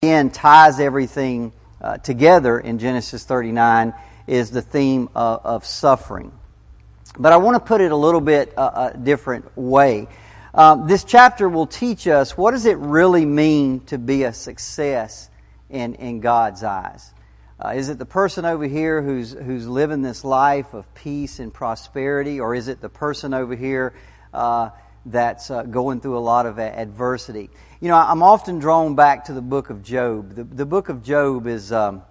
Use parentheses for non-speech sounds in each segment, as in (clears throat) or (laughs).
again ties everything uh, together in Genesis 39 is the theme of, of suffering. But I want to put it a little bit uh, a different way. Um, this chapter will teach us what does it really mean to be a success in, in God's eyes. Uh, is it the person over here who's who's living this life of peace and prosperity, or is it the person over here uh, that's uh, going through a lot of adversity? You know, I'm often drawn back to the book of Job. The, the book of Job is um,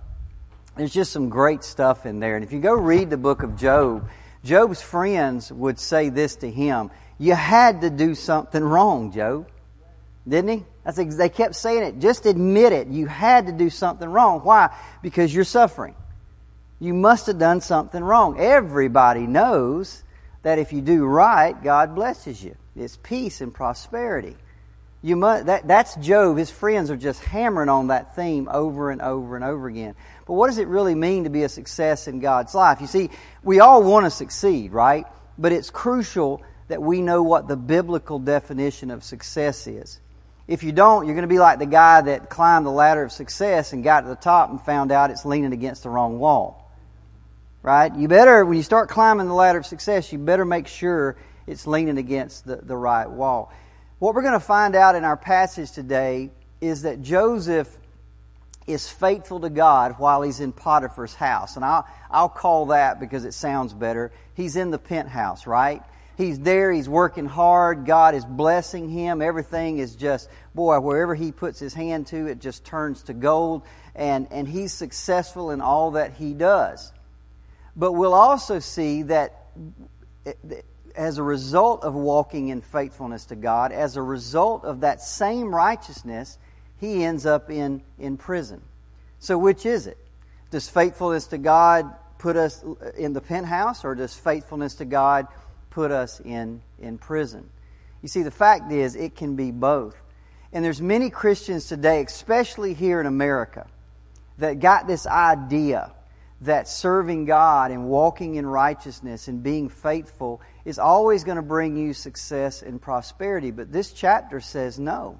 there's just some great stuff in there, and if you go read the book of Job, Job's friends would say this to him: "You had to do something wrong, Job." Didn't he? That's ex- they kept saying it. Just admit it. You had to do something wrong. Why? Because you're suffering. You must have done something wrong. Everybody knows that if you do right, God blesses you. It's peace and prosperity. You must, that, that's Job. His friends are just hammering on that theme over and over and over again. But what does it really mean to be a success in God's life? You see, we all want to succeed, right? But it's crucial that we know what the biblical definition of success is. If you don't, you're going to be like the guy that climbed the ladder of success and got to the top and found out it's leaning against the wrong wall. Right? You better, when you start climbing the ladder of success, you better make sure it's leaning against the, the right wall. What we're going to find out in our passage today is that Joseph is faithful to God while he's in Potiphar's house. And I'll, I'll call that because it sounds better. He's in the penthouse, right? He's there, he's working hard, God is blessing him. Everything is just, boy, wherever he puts his hand to, it just turns to gold. And, and he's successful in all that he does. But we'll also see that as a result of walking in faithfulness to God, as a result of that same righteousness, he ends up in, in prison. So, which is it? Does faithfulness to God put us in the penthouse, or does faithfulness to God put us in, in prison. You see, the fact is, it can be both. And there's many Christians today, especially here in America, that got this idea that serving God and walking in righteousness and being faithful is always going to bring you success and prosperity. But this chapter says no.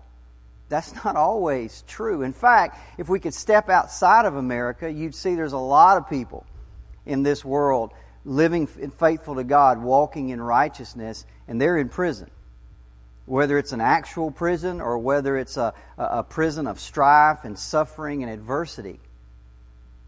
That's not always true. In fact, if we could step outside of America, you'd see there's a lot of people in this world living faithful to God, walking in righteousness, and they're in prison. Whether it's an actual prison or whether it's a, a prison of strife and suffering and adversity.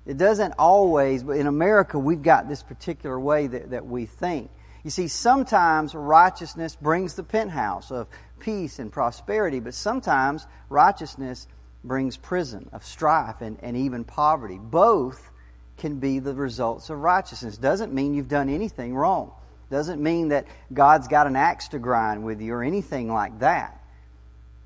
It doesn't always, but in America, we've got this particular way that, that we think. You see, sometimes righteousness brings the penthouse of peace and prosperity, but sometimes righteousness brings prison of strife and, and even poverty. Both can be the results of righteousness. Doesn't mean you've done anything wrong. Doesn't mean that God's got an axe to grind with you or anything like that.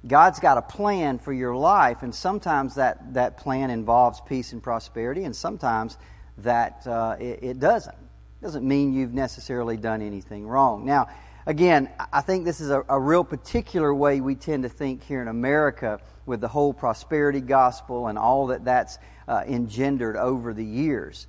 God's got a plan for your life, and sometimes that, that plan involves peace and prosperity, and sometimes that uh, it, it doesn't. Doesn't mean you've necessarily done anything wrong. Now, again, I think this is a, a real particular way we tend to think here in America with the whole prosperity gospel and all that that's uh, engendered over the years.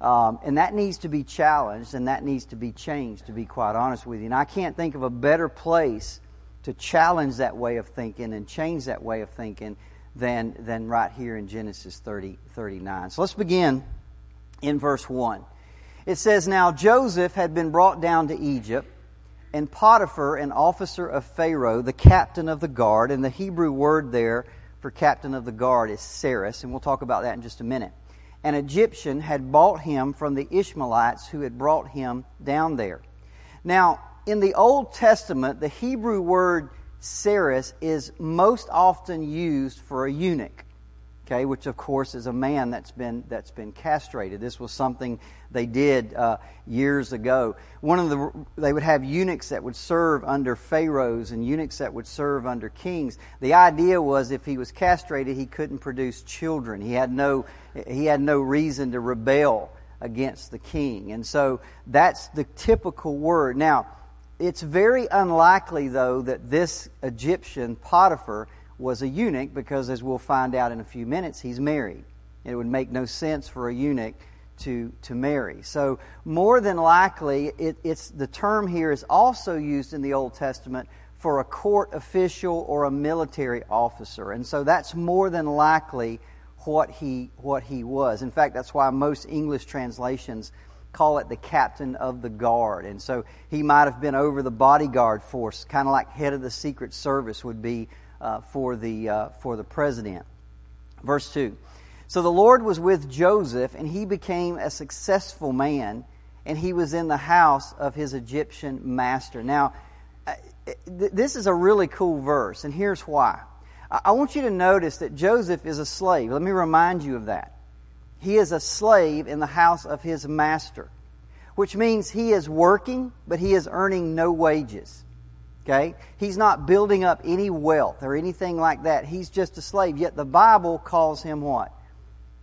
Um, and that needs to be challenged and that needs to be changed, to be quite honest with you. And I can't think of a better place to challenge that way of thinking and change that way of thinking than, than right here in Genesis 30, 39. So let's begin in verse 1. It says, Now Joseph had been brought down to Egypt and Potiphar, an officer of Pharaoh, the captain of the guard, and the Hebrew word there for captain of the guard is saris, and we'll talk about that in just a minute. An Egyptian had bought him from the Ishmaelites who had brought him down there. Now, in the Old Testament, the Hebrew word saris is most often used for a eunuch okay, which of course is a man that's been that's been castrated. This was something they did uh, years ago. One of the they would have eunuchs that would serve under pharaohs and eunuchs that would serve under kings. The idea was if he was castrated, he couldn't produce children. He had no he had no reason to rebel against the king, and so that's the typical word. Now. It's very unlikely, though, that this Egyptian Potiphar was a eunuch because, as we'll find out in a few minutes, he's married. It would make no sense for a eunuch to, to marry. So, more than likely, it, it's, the term here is also used in the Old Testament for a court official or a military officer. And so that's more than likely what he, what he was. In fact, that's why most English translations call it the captain of the guard. And so he might have been over the bodyguard force, kind of like head of the Secret Service would be uh, for, the, uh, for the president. Verse 2. So the Lord was with Joseph, and he became a successful man, and he was in the house of his Egyptian master. Now, uh, this is a really cool verse, and here's why. I want you to notice that Joseph is a slave. Let me remind you of that. He is a slave in the house of his master, which means he is working, but he is earning no wages. Okay? He's not building up any wealth or anything like that. He's just a slave. Yet the Bible calls him what?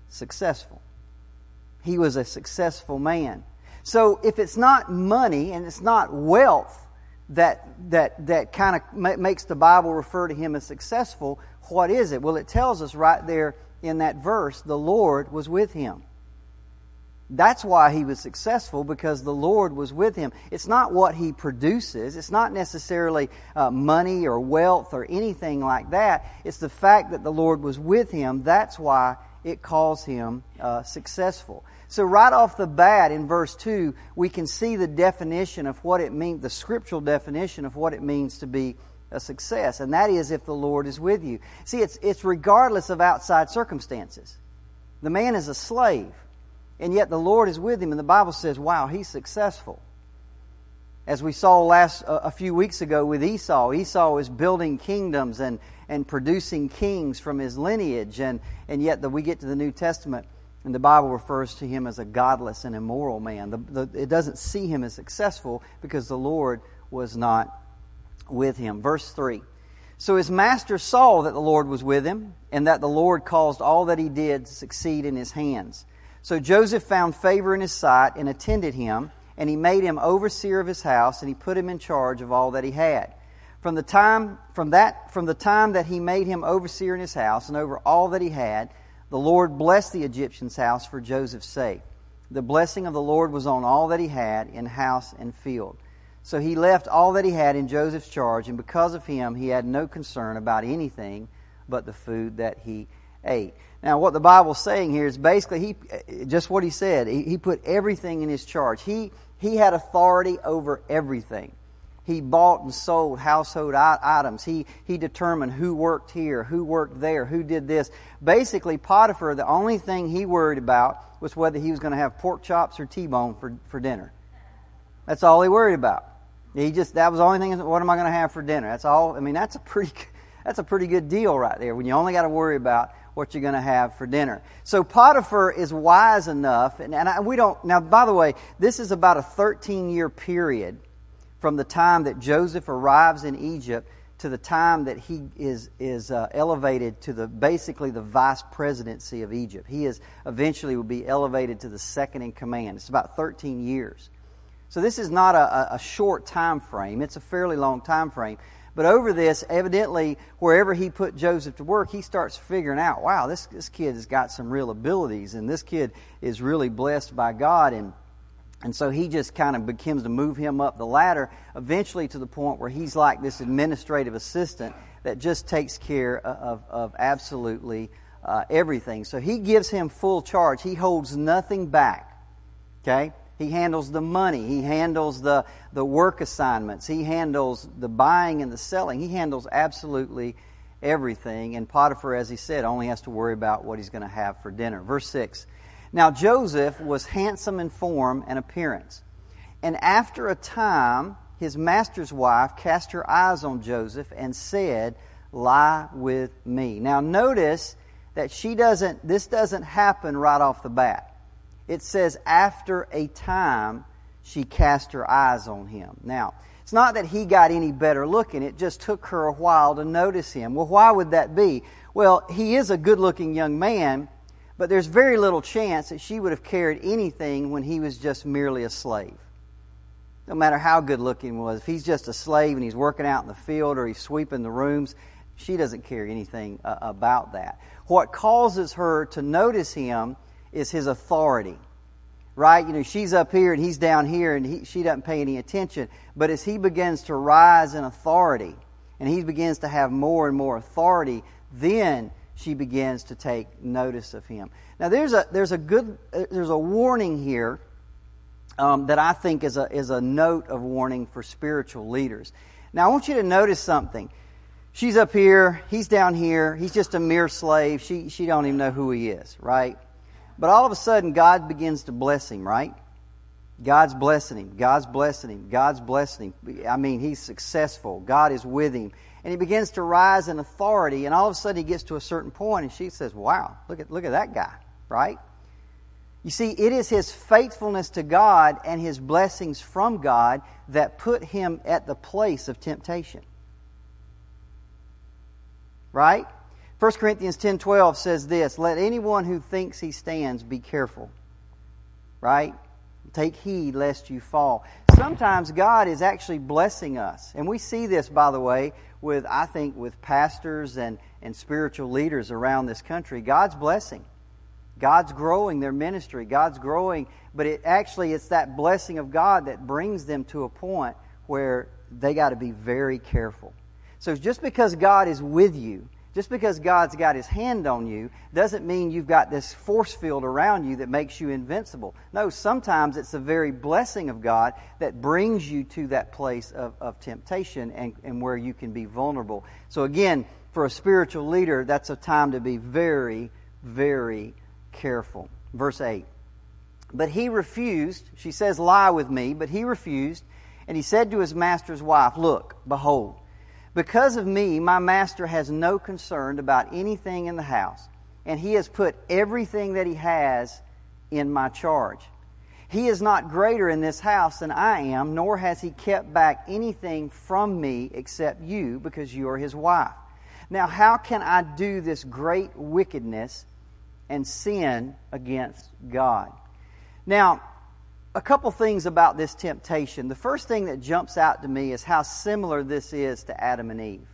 Successful. He was a successful man. So if it's not money and it's not wealth that, that, that kind of makes the Bible refer to him as successful, what is it? Well, it tells us right there in that verse, the Lord was with him. That's why he was successful because the Lord was with him. It's not what he produces. It's not necessarily uh, money or wealth or anything like that. It's the fact that the Lord was with him. That's why it calls him uh, successful. So right off the bat in verse 2, we can see the definition of what it means, the scriptural definition of what it means to be a success, and that is if the Lord is with you. See, it's, it's regardless of outside circumstances. The man is a slave, and yet the Lord is with him, and the Bible says, wow, he's successful. As we saw last a few weeks ago with Esau, Esau is building kingdoms and, and producing kings from his lineage, and, and yet the, we get to the New Testament, and the Bible refers to him as a godless and immoral man. The, the, it doesn't see him as successful because the Lord was not with him. Verse 3. So his master saw that the Lord was with him, and that the Lord caused all that he did to succeed in his hands. So Joseph found favor in his sight and attended him, and he made him overseer of his house, and he put him in charge of all that he had. From the time from that from the time that he made him overseer in his house and over all that he had, the Lord blessed the Egyptian's house for Joseph's sake. The blessing of the Lord was on all that he had in house and field. So he left all that he had in Joseph's charge, and because of him, he had no concern about anything but the food that he ate. Now, what the Bible's saying here is basically he, just what he said. He, he put everything in his charge. He, he had authority over everything. He bought and sold household items. He, he determined who worked here, who worked there, who did this. Basically, Potiphar, the only thing he worried about was whether he was going to have pork chops or T-bone for, for dinner. That's all he worried about. He just that was the only thing. What am I going to have for dinner? That's all. I mean, that's a pretty that's a pretty good deal right there. When you only got to worry about what you're going to have for dinner. So Potiphar is wise enough, and, and I, we don't. Now, by the way, this is about a 13 year period from the time that Joseph arrives in Egypt to the time that he is is uh, elevated to the basically the vice presidency of Egypt. He is eventually will be elevated to the second in command. It's about 13 years. So this is not a, a short time frame. It's a fairly long time frame. But over this, evidently, wherever he put Joseph to work, he starts figuring out, wow, this, this kid has got some real abilities, and this kid is really blessed by God. And, and so he just kind of begins to move him up the ladder, eventually to the point where he's like this administrative assistant that just takes care of, of absolutely uh, everything. So he gives him full charge. He holds nothing back. Okay? He handles the money. He handles the, the work assignments. He handles the buying and the selling. He handles absolutely everything. And Potiphar, as he said, only has to worry about what he's going to have for dinner. Verse 6. Now Joseph was handsome in form and appearance. And after a time, his master's wife cast her eyes on Joseph and said, Lie with me. Now notice that she doesn't, this doesn't happen right off the bat it says, after a time, she cast her eyes on him. Now, it's not that he got any better looking, it just took her a while to notice him. Well, why would that be? Well, he is a good looking young man, but there's very little chance that she would have cared anything when he was just merely a slave. No matter how good looking he was, if he's just a slave and he's working out in the field or he's sweeping the rooms, she doesn't care anything uh, about that. What causes her to notice him is his authority. Right? You know, she's up here and he's down here and he, she doesn't pay any attention. But as he begins to rise in authority, and he begins to have more and more authority, then she begins to take notice of him. Now, there's a, there's a good, there's a warning here um, that I think is a, is a note of warning for spiritual leaders. Now, I want you to notice something. She's up here, he's down here, he's just a mere slave. She, she don't even know who he is, right? But all of a sudden, God begins to bless him, right? God's blessing him. God's blessing him. God's blessing him. I mean, he's successful. God is with him. And he begins to rise in authority, and all of a sudden he gets to a certain point, and she says, Wow, look at, look at that guy, right? You see, it is his faithfulness to God and his blessings from God that put him at the place of temptation. Right? 1 Corinthians 10:12 says this, "Let anyone who thinks he stands be careful." Right? Take heed lest you fall. Sometimes God is actually blessing us. And we see this, by the way, with, I think, with pastors and, and spiritual leaders around this country. God's blessing. God's growing their ministry. God's growing, but it actually it's that blessing of God that brings them to a point where they got to be very careful. So just because God is with you, just because God's got his hand on you, doesn't mean you've got this force field around you that makes you invincible. No, sometimes it's the very blessing of God that brings you to that place of, of temptation and, and where you can be vulnerable. So again, for a spiritual leader, that's a time to be very, very careful. Verse 8. But he refused. She says, Lie with me. But he refused. And he said to his master's wife, Look, behold, because of me, my master has no concern about anything in the house, and he has put everything that he has in my charge. He is not greater in this house than I am, nor has he kept back anything from me except you, because you are his wife. Now, how can I do this great wickedness and sin against God. Now, a couple things about this temptation. The first thing that jumps out to me is how similar this is to Adam and Eve.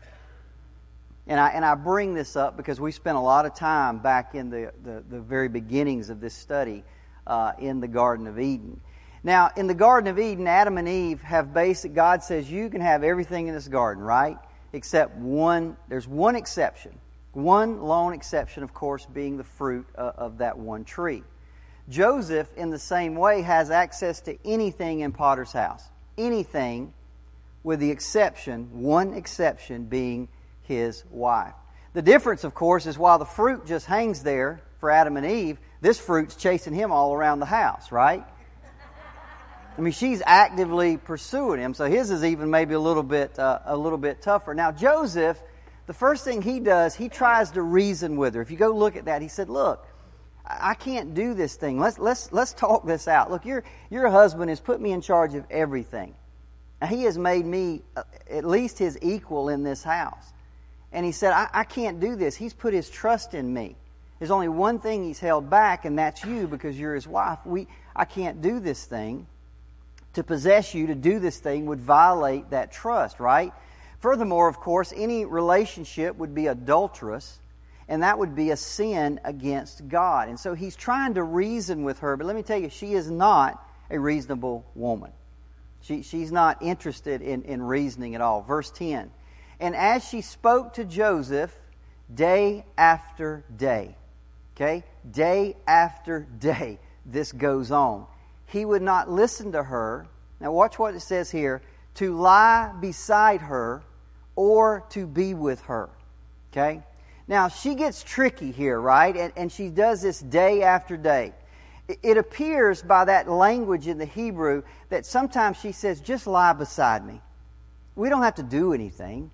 And I, and I bring this up because we spent a lot of time back in the, the, the very beginnings of this study uh, in the Garden of Eden. Now, in the Garden of Eden, Adam and Eve have basic, God says you can have everything in this garden, right? Except one, there's one exception. One lone exception, of course, being the fruit uh, of that one tree. Joseph, in the same way, has access to anything in Potter's house. Anything, with the exception, one exception being his wife. The difference, of course, is while the fruit just hangs there for Adam and Eve, this fruit's chasing him all around the house, right? I mean, she's actively pursuing him, so his is even maybe a little bit uh, a little bit tougher. Now, Joseph the first thing he does, he tries to reason with her. If you go look at that, he said, Look, I can't do this thing. Let's, let's, let's talk this out. Look, your, your husband has put me in charge of everything. Now, he has made me uh, at least his equal in this house. And he said, I, I can't do this. He's put his trust in me. There's only one thing he's held back, and that's you because you're his wife. We, I can't do this thing. To possess you, to do this thing, would violate that trust, right? Furthermore, of course, any relationship would be adulterous, and that would be a sin against God. And so he's trying to reason with her, but let me tell you, she is not a reasonable woman. She, she's not interested in, in reasoning at all. Verse 10 And as she spoke to Joseph day after day, okay, day after day, this goes on. He would not listen to her. Now, watch what it says here to lie beside her or to be with her. Okay? Now, she gets tricky here, right? And, and she does this day after day. It, it appears by that language in the Hebrew that sometimes she says, just lie beside me. We don't have to do anything.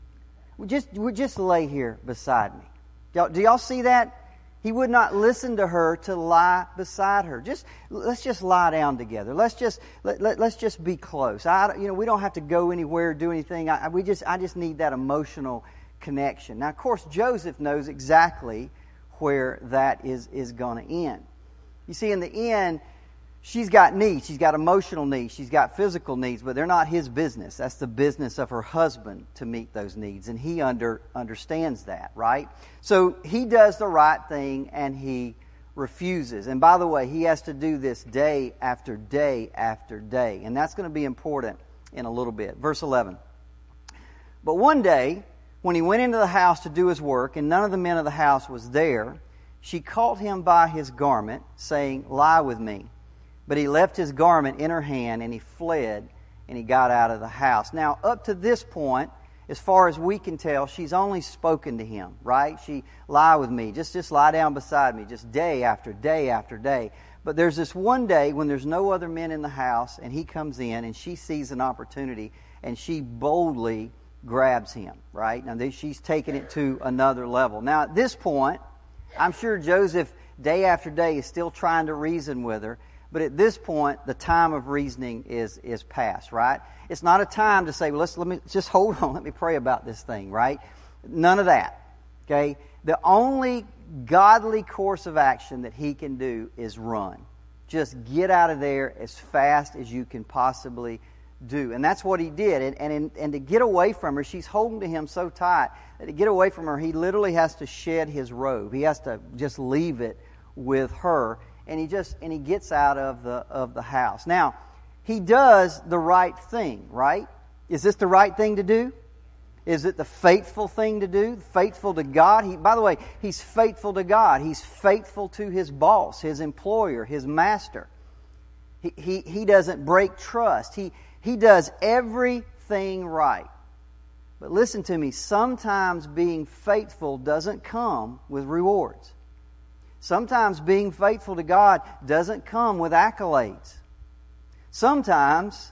We just, we just lay here beside me. Y'all, do y'all see that? He would not listen to her to lie beside her. Just let's just lie down together. Let's just let, let, us just be close. I, you know, we don't have to go anywhere, do anything. I, we just I just need that emotional connection. Now, of course, Joseph knows exactly where that is is going to end. You see, in the end, she's got needs. She's got emotional needs. She's got physical needs, but they're not his business. That's the business of her husband to meet those needs. And he under, understands that, right? So he does the right thing and he refuses. And by the way, he has to do this day after day after day. And that's going to be important in a little bit. Verse 11. But one day, When he went into the house to do his work, and none of the men of the house was there, she caught him by his garment, saying, Lie with me. But he left his garment in her hand, and he fled, and he got out of the house. Now, up to this point, as far as we can tell, she's only spoken to him, right? She lie with me, just just lie down beside me, just day after day after day. But there's this one day when there's no other men in the house, and he comes in, and she sees an opportunity, and she boldly grabs him, right? Now she's taking it to another level. Now at this point, I'm sure Joseph, day after day, is still trying to reason with her. But at this point, the time of reasoning is, is past, right? It's not a time to say, well, let's, let me just hold on, let me pray about this thing, right? None of that. Okay? The only godly course of action that he can do is run. Just get out of there as fast as you can possibly do. And that's what he did. And, and, in, and to get away from her, she's holding to him so tight that to get away from her, he literally has to shed his robe. He has to just leave it with her and he just and he gets out of the of the house. Now, he does the right thing, right? Is this the right thing to do? Is it the faithful thing to do? Faithful to God? He, by the way, he's faithful to God. He's faithful to his boss, his employer, his master. He, he, he doesn't break trust. He, he does everything right. But listen to me, sometimes being faithful doesn't come with rewards. Sometimes being faithful to God doesn't come with accolades. Sometimes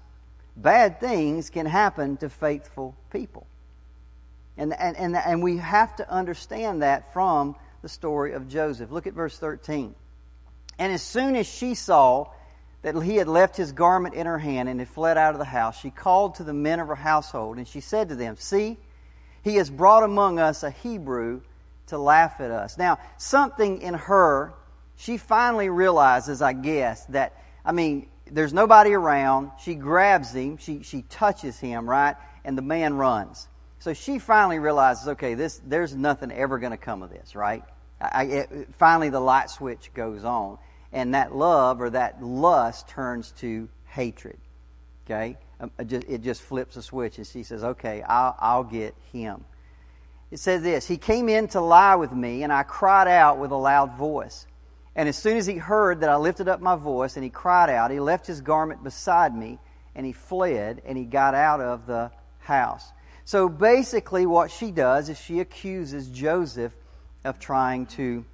bad things can happen to faithful people. And, and, and, and we have to understand that from the story of Joseph. Look at verse 13. And as soon as she saw that he had left his garment in her hand and had fled out of the house, she called to the men of her household, and she said to them, See, he has brought among us a Hebrew to laugh at us. Now, something in her, she finally realizes, I guess, that, I mean, there's nobody around. She grabs him, she, she touches him, right? And the man runs. So she finally realizes, okay, this, there's nothing ever going to come of this, right? I, it, finally, the light switch goes on, and that love or that lust turns to hatred. Okay? Um, it just flips a switch, and she says, okay, I'll, I'll get him. It says this He came in to lie with me, and I cried out with a loud voice. And as soon as he heard that I lifted up my voice and he cried out, he left his garment beside me and he fled and he got out of the house. So basically, what she does is she accuses Joseph of trying to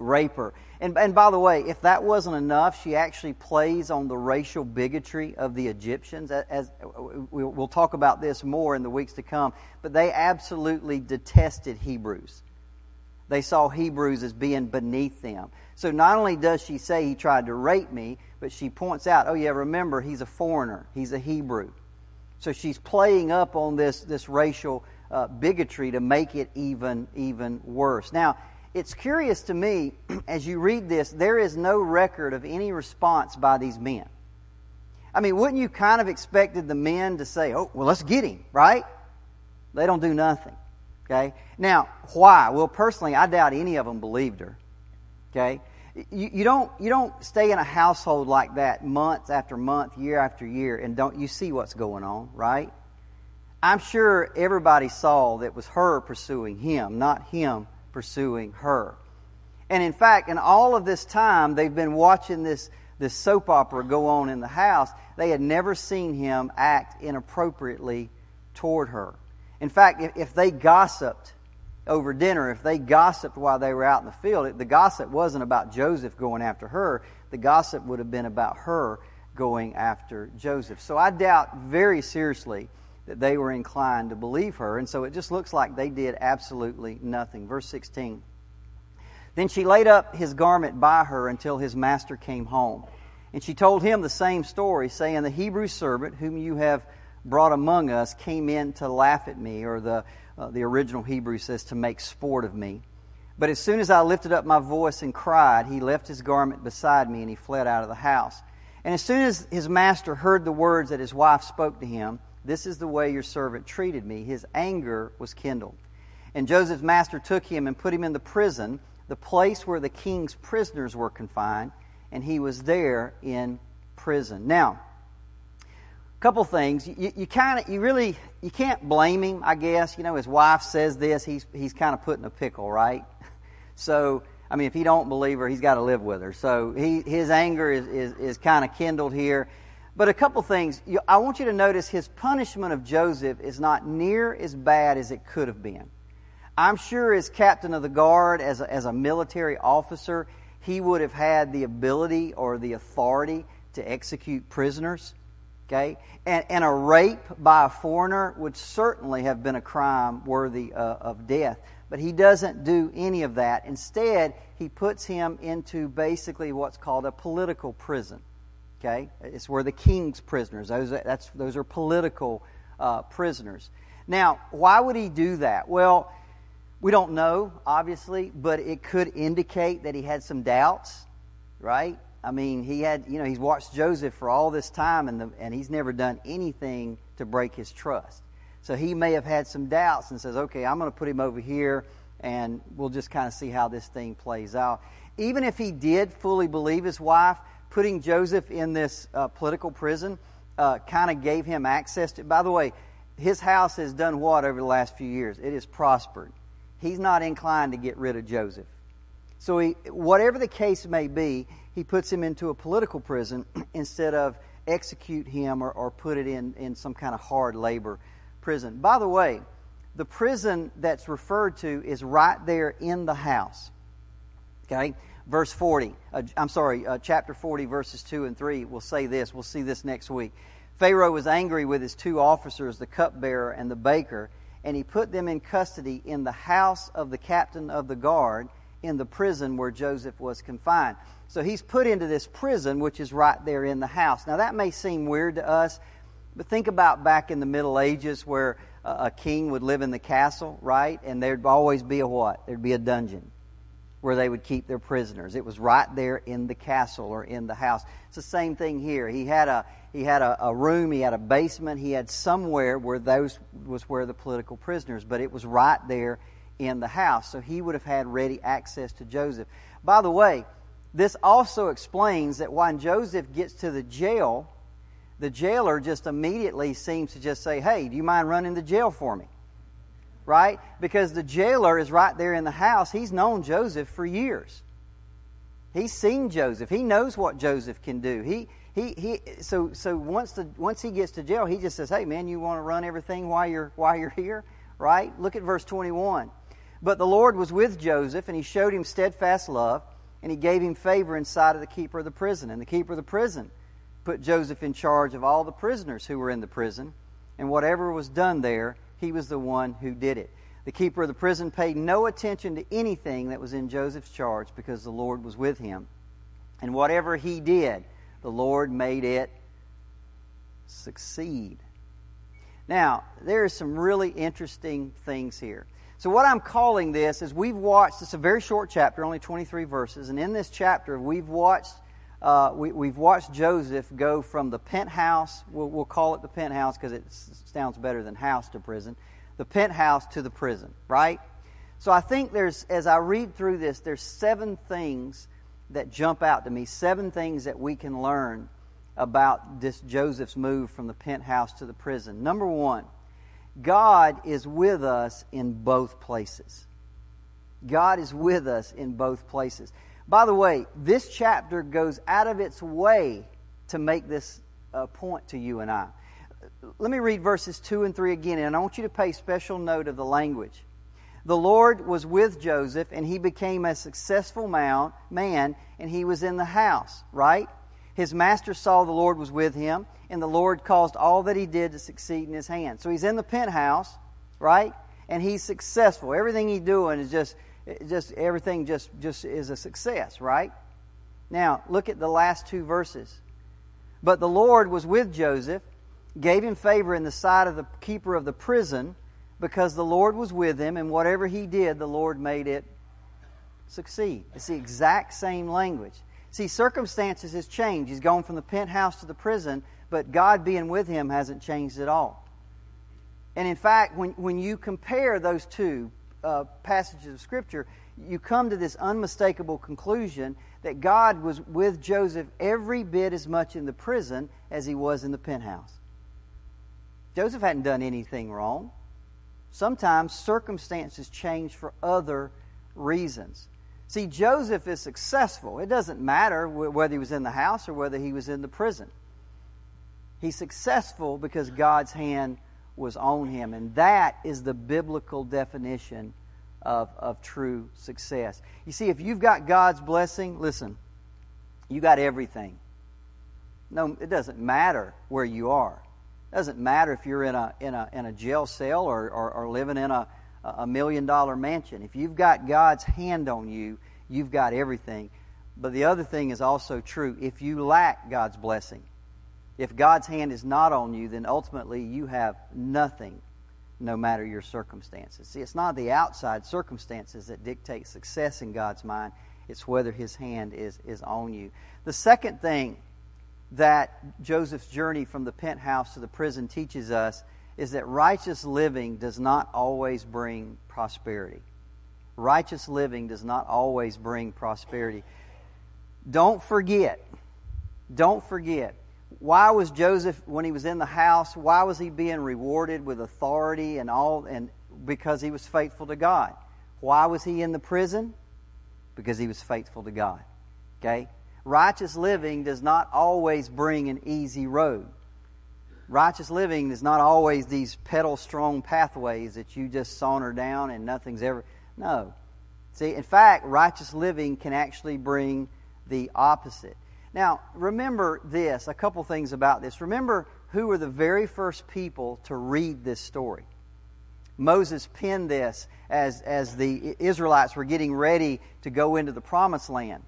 rape her. And, and by the way, if that wasn't enough, she actually plays on the racial bigotry of the Egyptians. As, as we'll talk about this more in the weeks to come, but they absolutely detested Hebrews. They saw Hebrews as being beneath them. So not only does she say he tried to rape me, but she points out, oh yeah, remember he's a foreigner, he's a Hebrew. So she's playing up on this this racial uh, bigotry to make it even even worse. Now it's curious to me, (clears throat) as you read this, there is no record of any response by these men. I mean, wouldn't you kind of expected the men to say, oh, well, let's get him, right? They don't do nothing. Okay? Now, why? Well, personally, I doubt any of them believed her. Okay? You, you, don't, you don't stay in a household like that month after month, year after year, and don't you see what's going on, right? I'm sure everybody saw that was her pursuing him, not him pursuing her. And in fact, in all of this time, they've been watching this, this soap opera go on in the house. They had never seen him act inappropriately toward her. In fact, if, if they gossiped over dinner, if they gossiped while they were out in the field, the gossip wasn't about Joseph going after her. The gossip would have been about her going after Joseph. So I doubt very seriously that they were inclined to believe her. And so it just looks like they did absolutely nothing. Verse 16. Then she laid up his garment by her until his master came home. And she told him the same story, saying, The Hebrew servant whom you have brought among us came in to laugh at me, or the, uh, the original Hebrew says to make sport of me. But as soon as I lifted up my voice and cried, he left his garment beside me and he fled out of the house. And as soon as his master heard the words that his wife spoke to him, this is the way your servant treated me. His anger was kindled. And Joseph's master took him and put him in the prison, the place where the king's prisoners were confined, and he was there in prison. Now, a couple things. You, you kind of, you really, you can't blame him. I guess you know his wife says this. He's he's kind of put in a pickle, right? (laughs) So I mean, if he don't believe her, he's got to live with her. So he his anger is is, is kind of kindled here. But a couple things. I want you to notice his punishment of Joseph is not near as bad as it could have been. I'm sure as captain of the guard, as a, as a military officer, he would have had the ability or the authority to execute prisoners. Okay? And, and a rape by a foreigner would certainly have been a crime worthy uh, of death. But he doesn't do any of that. Instead, he puts him into basically what's called a political prison. Okay? It's where the king's prisoners, those, that's, those are political uh, prisoners. Now, why would he do that? Well, we don't know, obviously, but it could indicate that he had some doubts, right? I mean, he had, you know, he's watched Joseph for all this time and, the, and he's never done anything to break his trust. So he may have had some doubts and says, okay, I'm going to put him over here and we'll just kind of see how this thing plays out. Even if he did fully believe his wife, putting Joseph in this uh, political prison uh, kind of gave him access to. By the way, his house has done what over the last few years? It has prospered. He's not inclined to get rid of Joseph. So, he, whatever the case may be, he puts him into a political prison (clears throat) instead of execute him or, or put it in, in some kind of hard labor prison. By the way, the prison that's referred to is right there in the house. Okay? Verse 40, uh, I'm sorry, uh, chapter 40, verses 2 and 3 will say this. We'll see this next week. Pharaoh was angry with his two officers, the cupbearer and the baker, and he put them in custody in the house of the captain of the guard in the prison where Joseph was confined. So he's put into this prison, which is right there in the house. Now, that may seem weird to us, but think about back in the Middle Ages where a king would live in the castle, right? And there'd always be a what? There'd be a dungeon where they would keep their prisoners. It was right there in the castle or in the house. It's the same thing here. He had a he had a, a, room, he had a basement, he had somewhere where those was where the political prisoners, but it was right there in the house. So he would have had ready access to Joseph. By the way, this also explains that when Joseph gets to the jail, the jailer just immediately seems to just say, Hey, do you mind running the jail for me? Right? Because the jailer is right there in the house. He's known Joseph for years. He's seen Joseph. He knows what Joseph can do. He, he, he, so, so once, the, once he gets to jail, he just says, hey, man, you want to run everything while you're, while you're here? Right? Look at verse 21. But the Lord was with Joseph, and he showed him steadfast love, and he gave him favor in sight of the keeper of the prison. And the keeper of the prison put Joseph in charge of all the prisoners who were in the prison, and whatever was done there, he was the one who did it. The keeper of the prison paid no attention to anything that was in Joseph's charge because the Lord was with him. And whatever he did, the Lord made it succeed. Now, there are some really interesting things here. So, what I'm calling this is we've watched, it's a very short chapter, only 23 verses, and in this chapter, we've watched uh, we, have watched Joseph go from the penthouse, we'll, we'll call it the penthouse because it sounds better than house to prison, the penthouse to the prison, right? So I think there's, as I read through this, there's seven things that jump out to me, seven things that we can learn about this Joseph's move from the penthouse to the prison. Number one, God is with us in both places. God is with us in both places. By the way, this chapter goes out of its way to make this uh, point to you and I. Let me read verses 2 and 3 again, and I want you to pay special note of the language. The Lord was with Joseph, and he became a successful man, and he was in the house, right? His master saw the Lord was with him, and the Lord caused all that he did to succeed in his hand. So he's in the penthouse, right? And he's successful. Everything he's doing is just just everything just just is a success, right? Now, look at the last two verses. But the Lord was with Joseph, gave him favor in the sight of the keeper of the prison, because the Lord was with him, and whatever he did, the Lord made it succeed. It's the exact same language. See, circumstances has changed. He's gone from the penthouse to the prison, but God being with him hasn't changed at all. And in fact, when, when you compare those two, uh, passages of Scripture, you come to this unmistakable conclusion that God was with Joseph every bit as much in the prison as he was in the penthouse. Joseph hadn't done anything wrong. Sometimes circumstances change for other reasons. See, Joseph is successful. It doesn't matter whether he was in the house or whether he was in the prison. He's successful because God's hand was on him. And that is the biblical definition of, of true success. You see, if you've got God's blessing, listen, you got everything. No, it doesn't matter where you are. It doesn't matter if you're in a, in a, in a jail cell or, or, or living in a, a million dollar mansion. If you've got God's hand on you, you've got everything. But the other thing is also true. If you lack God's blessing, if God's hand is not on you, then ultimately you have nothing, no matter your circumstances. See, it's not the outside circumstances that dictate success in God's mind, it's whether His hand is, is on you. The second thing that Joseph's journey from the penthouse to the prison teaches us is that righteous living does not always bring prosperity. Righteous living does not always bring prosperity. Don't forget, don't forget, why was Joseph, when he was in the house, why was he being rewarded with authority and all, and because he was faithful to God? Why was he in the prison? Because he was faithful to God. Okay? Righteous living does not always bring an easy road. Righteous living is not always these pedal strong pathways that you just saunter down and nothing's ever. No. See, in fact, righteous living can actually bring the opposite. Now, remember this, a couple things about this. Remember who were the very first people to read this story. Moses penned this as, as the Israelites were getting ready to go into the promised land.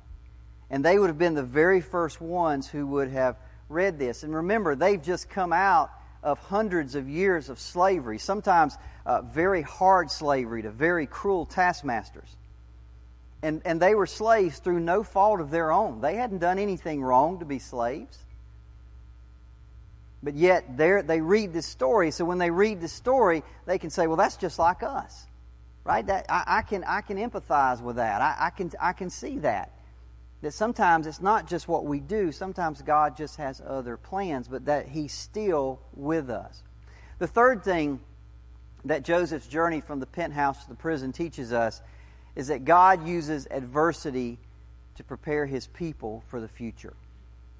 And they would have been the very first ones who would have read this. And remember, they've just come out of hundreds of years of slavery, sometimes uh, very hard slavery to very cruel taskmasters. And, and they were slaves through no fault of their own. They hadn't done anything wrong to be slaves. But yet they read this story, so when they read this story, they can say, well, that's just like us. Right? That, I, I can, I can empathize with that. I, I, can, I can see that that sometimes it's not just what we do, sometimes God just has other plans, but that He's still with us. The third thing that Joseph's journey from the penthouse to the prison teaches us is that God uses adversity to prepare His people for the future.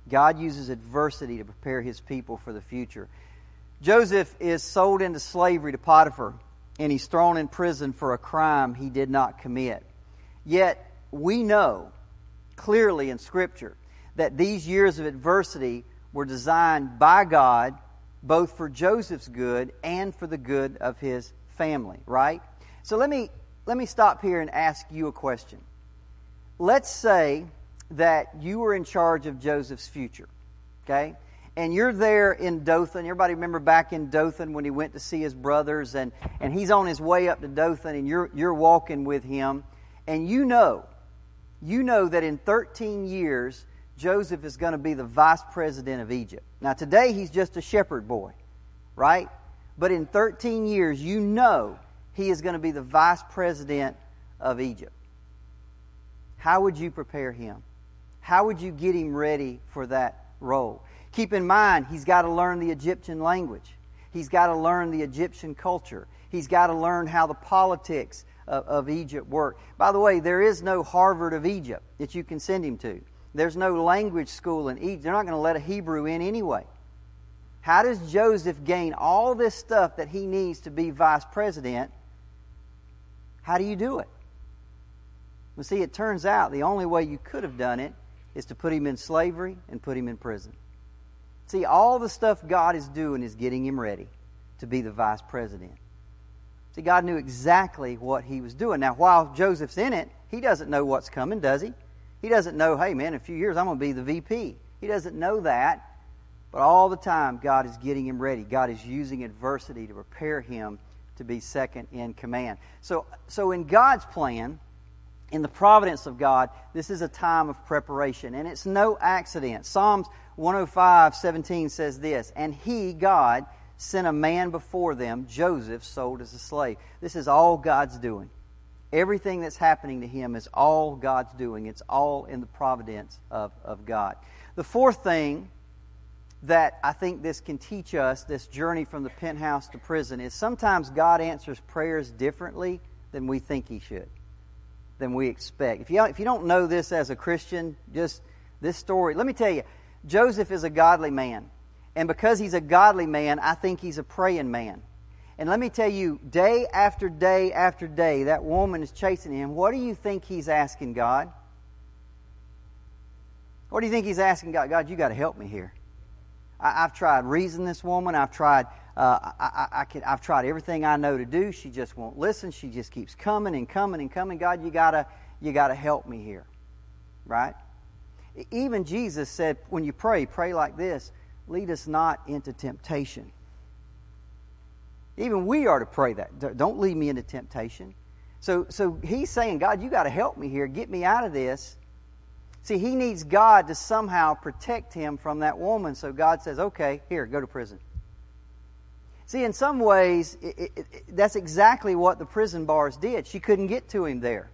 God uses adversity to prepare His people for the future. Joseph is sold into slavery to Potiphar, and he's thrown in prison for a crime he did not commit. Yet, we know clearly in Scripture that these years of adversity were designed by God both for Joseph's good and for the good of his family, right? So let me let me stop here and ask you a question. Let's say that you were in charge of Joseph's future, okay? And you're there in Dothan. Everybody remember back in Dothan when he went to see his brothers and, and he's on his way up to Dothan and you're you're walking with him and you know you know that in 13 years, Joseph is going to be the vice president of Egypt. Now, today he's just a shepherd boy, right? But in 13 years, you know he is going to be the vice president of Egypt. How would you prepare him? How would you get him ready for that role? Keep in mind, he's got to learn the Egyptian language. He's got to learn the Egyptian culture. He's got to learn how the politics of, of Egypt work. By the way, there is no Harvard of Egypt that you can send him to. There's no language school in Egypt. They're not going to let a Hebrew in anyway. How does Joseph gain all this stuff that he needs to be vice president? How do you do it? Well, see, it turns out the only way you could have done it is to put him in slavery and put him in prison. See, all the stuff God is doing is getting him ready to be the vice president. See, God knew exactly what he was doing. Now, while Joseph's in it, he doesn't know what's coming, does he? He doesn't know, hey, man, in a few years I'm going to be the VP. He doesn't know that. But all the time, God is getting him ready. God is using adversity to prepare him to be second in command. So, so in God's plan, in the providence of God, this is a time of preparation. And it's no accident. Psalms 105 17 says this And he, God, sent a man before them, Joseph, sold as a slave. This is all God's doing. Everything that's happening to him is all God's doing. It's all in the providence of, of God. The fourth thing that I think this can teach us, this journey from the penthouse to prison, is sometimes God answers prayers differently than we think He should, than we expect. If you, if you don't know this as a Christian, just this story, let me tell you, Joseph is a godly man. And because he's a godly man, I think he's a praying man. And let me tell you, day after day after day, that woman is chasing him. What do you think he's asking God? What do you think he's asking God? God, you got to help me here. I, have tried reason this woman. I've tried. Uh, I, I, can, I've tried everything I know to do. She just won't listen. She just keeps coming and coming and coming. God, you gotta, you gotta help me here, right? Even Jesus said, when you pray, pray like this: Lead us not into temptation. Even we are to pray that. Don't lead me into temptation. So, so he's saying, God, you got to help me here. Get me out of this. See, he needs God to somehow protect him from that woman. So God says, okay, here, go to prison. See, in some ways, it, it, it, that's exactly what the prison bars did. She couldn't get to him there.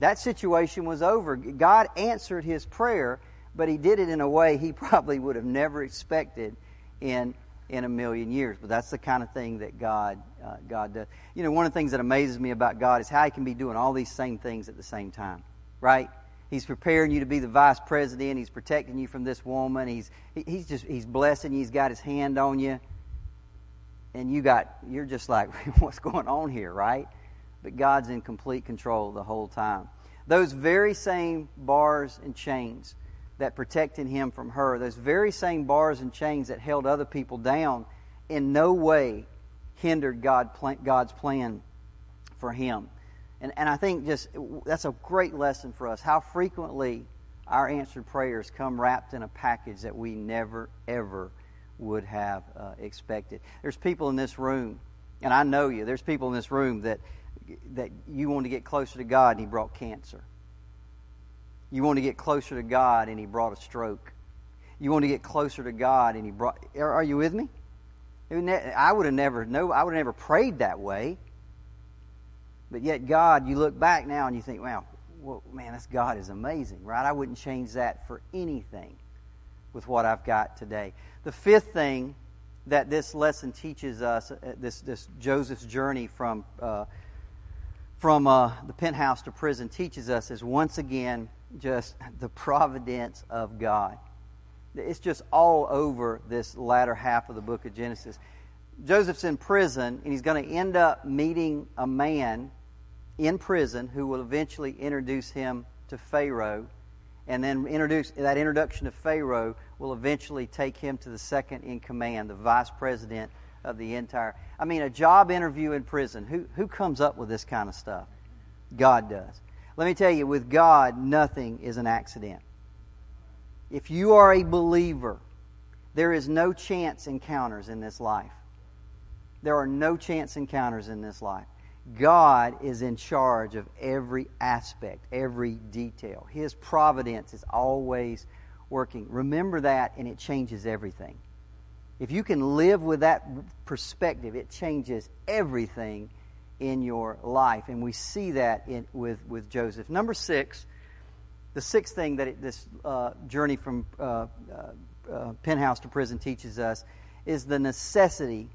That situation was over. God answered his prayer, but he did it in a way he (laughs) probably would have never expected in in a million years. But that's the kind of thing that God uh, God does. You know, one of the things that amazes me about God is how He can be doing all these same things at the same time, right? He's preparing you to be the vice president. He's protecting you from this woman. He's he's just he's blessing you. He's got his hand on you, and you got you're just like, (laughs) what's going on here, right? But God's in complete control the whole time. Those very same bars and chains that protected him from her, those very same bars and chains that held other people down, in no way hindered God, God's plan for him. And, and I think just that's a great lesson for us how frequently our answered prayers come wrapped in a package that we never, ever would have uh, expected. There's people in this room, and I know you, there's people in this room that, that you want to get closer to God and He brought cancer. You want to get closer to God and He brought a stroke. You want to get closer to God and He brought. Are, are you with me? I would have never no. I would have never prayed that way. But yet, God, you look back now and you think, wow, well, man, this God is amazing, right? I wouldn't change that for anything with what I've got today. The fifth thing that this lesson teaches us, uh, this, this Joseph's journey from, uh, from uh, the penthouse to prison teaches us is once again just the providence of God. It's just all over this latter half of the book of Genesis. Joseph's in prison, and he's going to end up meeting a man in prison who will eventually introduce him to Pharaoh. And then introduce that introduction to Pharaoh will eventually take him to the second in command, the vice president of the entire. I mean, a job interview in prison. Who, who comes up with this kind of stuff? God does. Let me tell you, with God, nothing is an accident. If you are a believer, there is no chance encounters in this life. There are no chance encounters in this life. God is in charge of every aspect, every detail. His providence is always working. Remember that, and it changes everything. If you can live with that perspective, it changes everything in your life. And we see that in, with, with Joseph. Number six, the sixth thing that it, this uh, journey from uh, uh, uh penthouse to prison teaches us is the necessity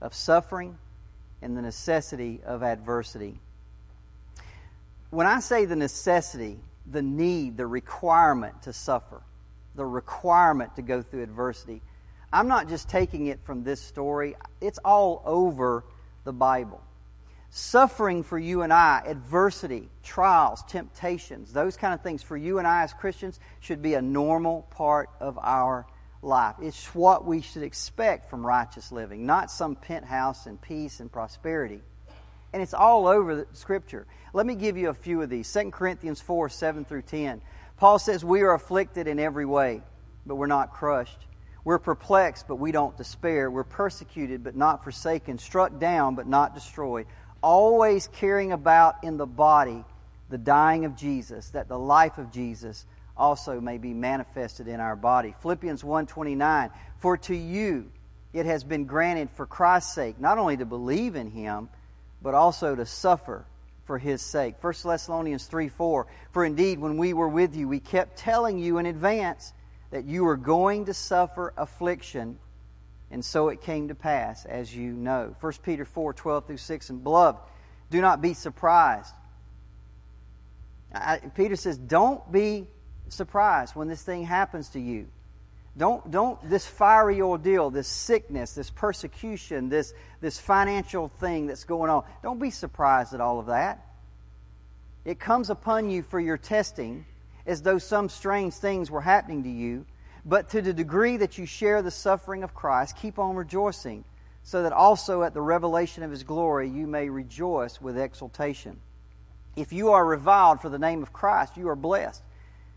of suffering and the necessity of adversity. When I say the necessity, the need, the requirement to suffer, the requirement to go through adversity, I'm not just taking it from this story, it's all over the Bible. Suffering for you and I, adversity, trials, temptations, those kind of things for you and I as Christians should be a normal part of our life. It's what we should expect from righteous living, not some penthouse and peace and prosperity. And it's all over the Scripture. Let me give you a few of these. 2 Corinthians 4 7 through 10. Paul says, We are afflicted in every way, but we're not crushed. We're perplexed, but we don't despair. We're persecuted, but not forsaken. Struck down, but not destroyed. Always carrying about in the body the dying of Jesus, that the life of Jesus also may be manifested in our body. Philippians 1:29 For to you it has been granted for Christ's sake not only to believe in him but also to suffer for his sake. 1 Thessalonians 3 4 For indeed, when we were with you, we kept telling you in advance that you were going to suffer affliction, and so it came to pass, as you know. 1 Peter 4 12 through 6. And beloved, do not be surprised. I, Peter says, don't be surprised when this thing happens to you. Don't, don't, this fiery ordeal, this sickness, this persecution, this, this financial thing that's going on, don't be surprised at all of that. It comes upon you for your testing as though some strange things were happening to you. But to the degree that you share the suffering of Christ, keep on rejoicing, so that also at the revelation of his glory you may rejoice with exultation. If you are reviled for the name of Christ, you are blessed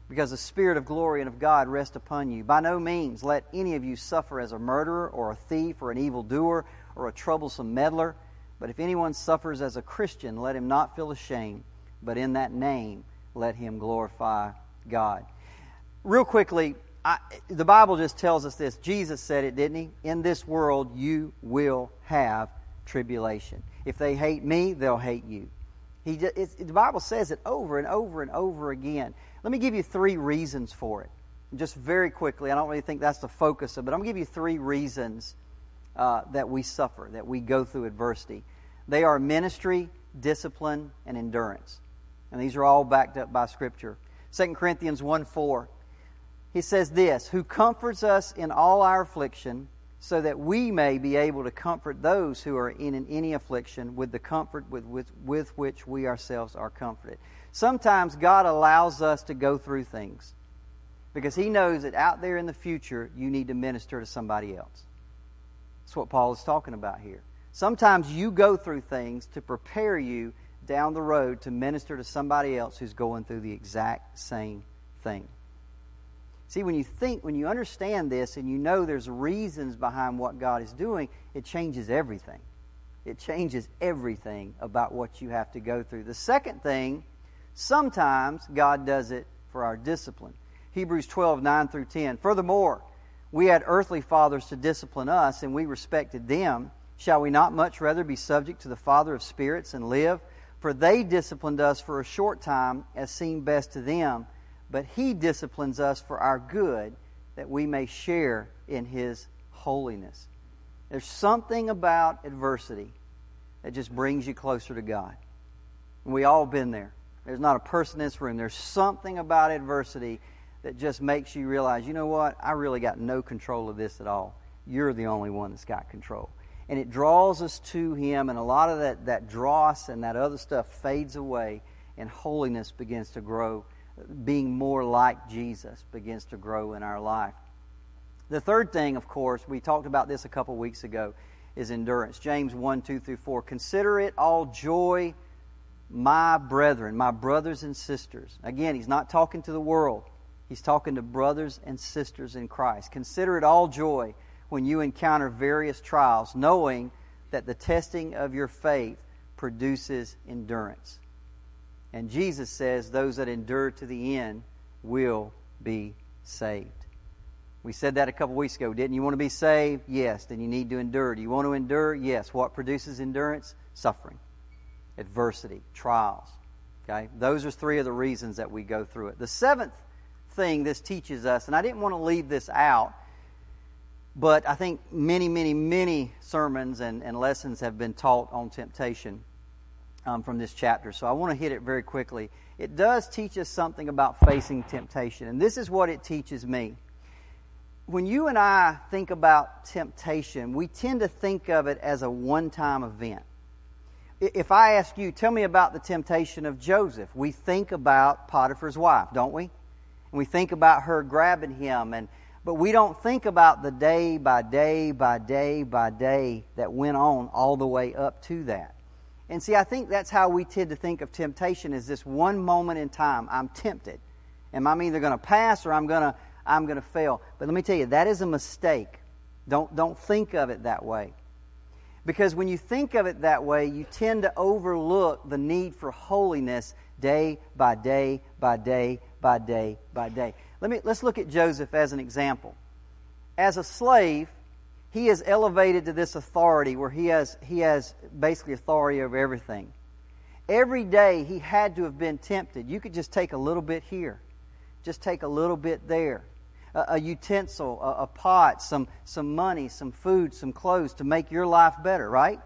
because the Spirit of glory and of God rest upon you. By no means let any of you suffer as a murderer or a thief or an evildoer or a troublesome meddler. But if anyone suffers as a Christian, let him not feel ashamed, but in that name let him glorify God. Real quickly, I, the Bible just tells us this. Jesus said it, didn't he? In this world you will have tribulation. If they hate me, they'll hate you. He, the Bible says it over and over and over again. Let me give you three reasons for it. Just very quickly, I don't really think that's the focus of it, but I'm going to give you three reasons uh, that we suffer, that we go through adversity. They are ministry, discipline, and endurance. And these are all backed up by Scripture. 2 Corinthians 1 4. He says this Who comforts us in all our affliction so that we may be able to comfort those who are in any affliction with the comfort with, with, with which we ourselves are comforted. Sometimes God allows us to go through things because He knows that out there in the future you need to minister to somebody else. That's what Paul is talking about here. Sometimes you go through things to prepare you down the road to minister to somebody else who's going through the exact same thing. See, when you think, when you understand this and you know there's reasons behind what God is doing, it changes everything. It changes everything about what you have to go through. The second thing, sometimes God does it for our discipline. Hebrews 12, 9 through 10. Furthermore, we had earthly fathers to discipline us, and we respected them. Shall we not much rather be subject to the Father of spirits and live? For they disciplined us for a short time, as seemed best to them but He disciplines us for our good that we may share in His holiness. There's something about adversity that just brings you closer to God. And we all been there. There's not a person in this room. There's something about adversity that just makes you realize, you know what? I really got no control of this at all. You're the only one that's got control. And it draws us to Him, and a lot of that, that dross and that other stuff fades away, and holiness begins to grow being more like Jesus begins to grow in our life. The third thing, of course, we talked about this a couple weeks ago, is endurance. James 1 2 through 4. Consider it all joy, my brethren, my brothers and sisters. Again, he's not talking to the world, he's talking to brothers and sisters in Christ. Consider it all joy when you encounter various trials, knowing that the testing of your faith produces endurance. And Jesus says, Those that endure to the end will be saved. We said that a couple weeks ago, didn't you? Want to be saved? Yes. Then you need to endure. Do you want to endure? Yes. What produces endurance? Suffering, adversity, trials. Okay? Those are three of the reasons that we go through it. The seventh thing this teaches us, and I didn't want to leave this out, but I think many, many, many sermons and, and lessons have been taught on temptation um, from this chapter, so I want to hit it very quickly. It does teach us something about facing temptation, and this is what it teaches me. When you and I think about temptation, we tend to think of it as a one time event. If I ask you, tell me about the temptation of Joseph, we think about Potiphar's wife, don't we? And we think about her grabbing him and but we don't think about the day by day by day by day that went on all the way up to that. And see, I think that's how we tend to think of temptation is this one moment in time. I'm tempted. And I'm either going to pass or I'm going to I'm going to fail. But let me tell you, that is a mistake. Don't don't think of it that way. Because when you think of it that way, you tend to overlook the need for holiness day by day by day by day by day. Let me let's look at Joseph as an example. As a slave, he is elevated to this authority where he has, he has basically authority over everything. Every day he had to have been tempted. You could just take a little bit here, just take a little bit there. a, a utensil, a, a pot, some, some money, some food, some clothes to make your life better, right?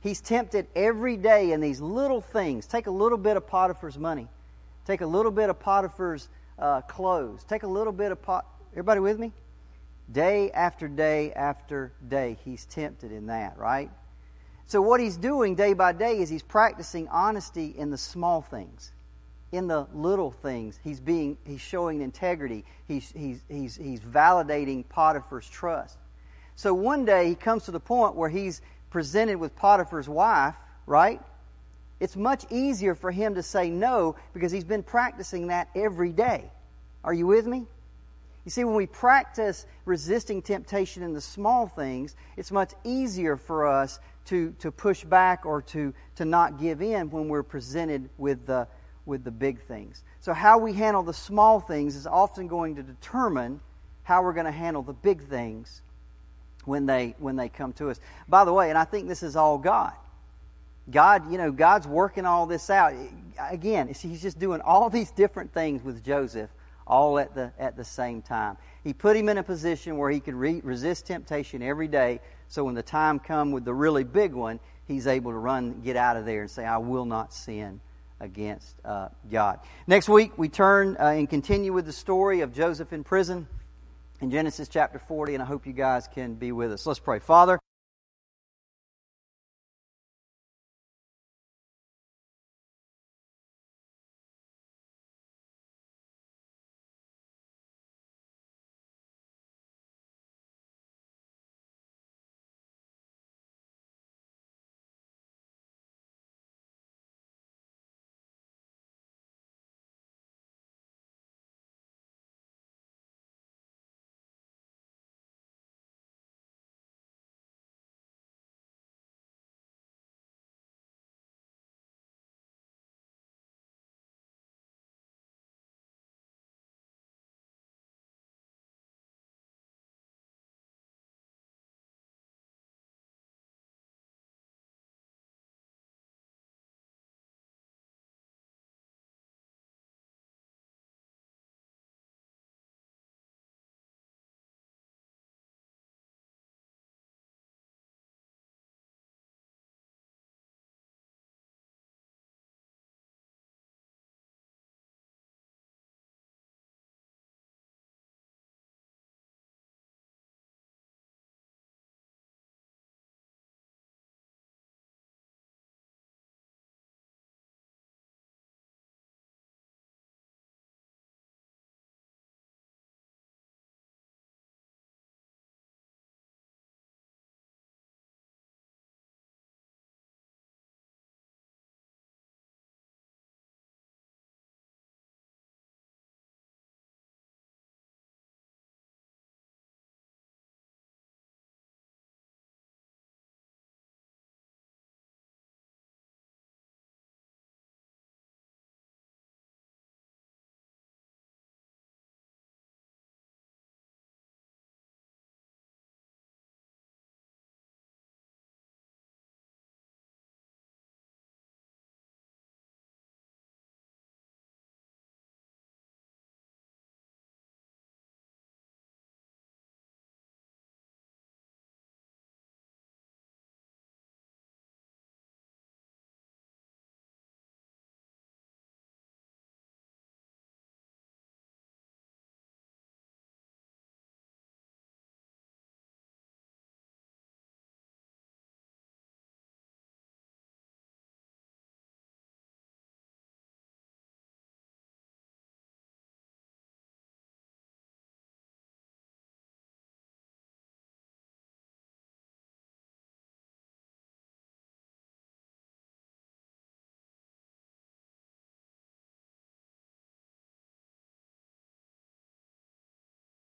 He's tempted every day in these little things. Take a little bit of Potiphar's money. Take a little bit of Potiphar's uh, clothes. Take a little bit of pot. Everybody with me? Day after day after day, he's tempted in that, right? So what he's doing day by day is he's practicing honesty in the small things. In the little things, he's being he's showing integrity. He's he's he's he's validating Potiphar's trust. So one day he comes to the point where he's presented with Potiphar's wife, right? It's much easier for him to say no because he's been practicing that every day. Are you with me? You see, when we practice resisting temptation in the small things, it's much easier for us to, to push back or to, to not give in when we're presented with the, with the big things. So, how we handle the small things is often going to determine how we're going to handle the big things when they when they come to us. By the way, and I think this is all God. God, you know, God's working all this out. Again, he's just doing all (laughs) these different things with Joseph all at the at the same time. He put him in a position where he could re- resist temptation every day. So when the time come with the really big one, he's able to run, get out of there, and say, "I will not sin against uh, God." Next week we turn uh, and continue with the story of Joseph in prison in Genesis chapter 40, and I hope you guys can be with us. Let's pray. Father,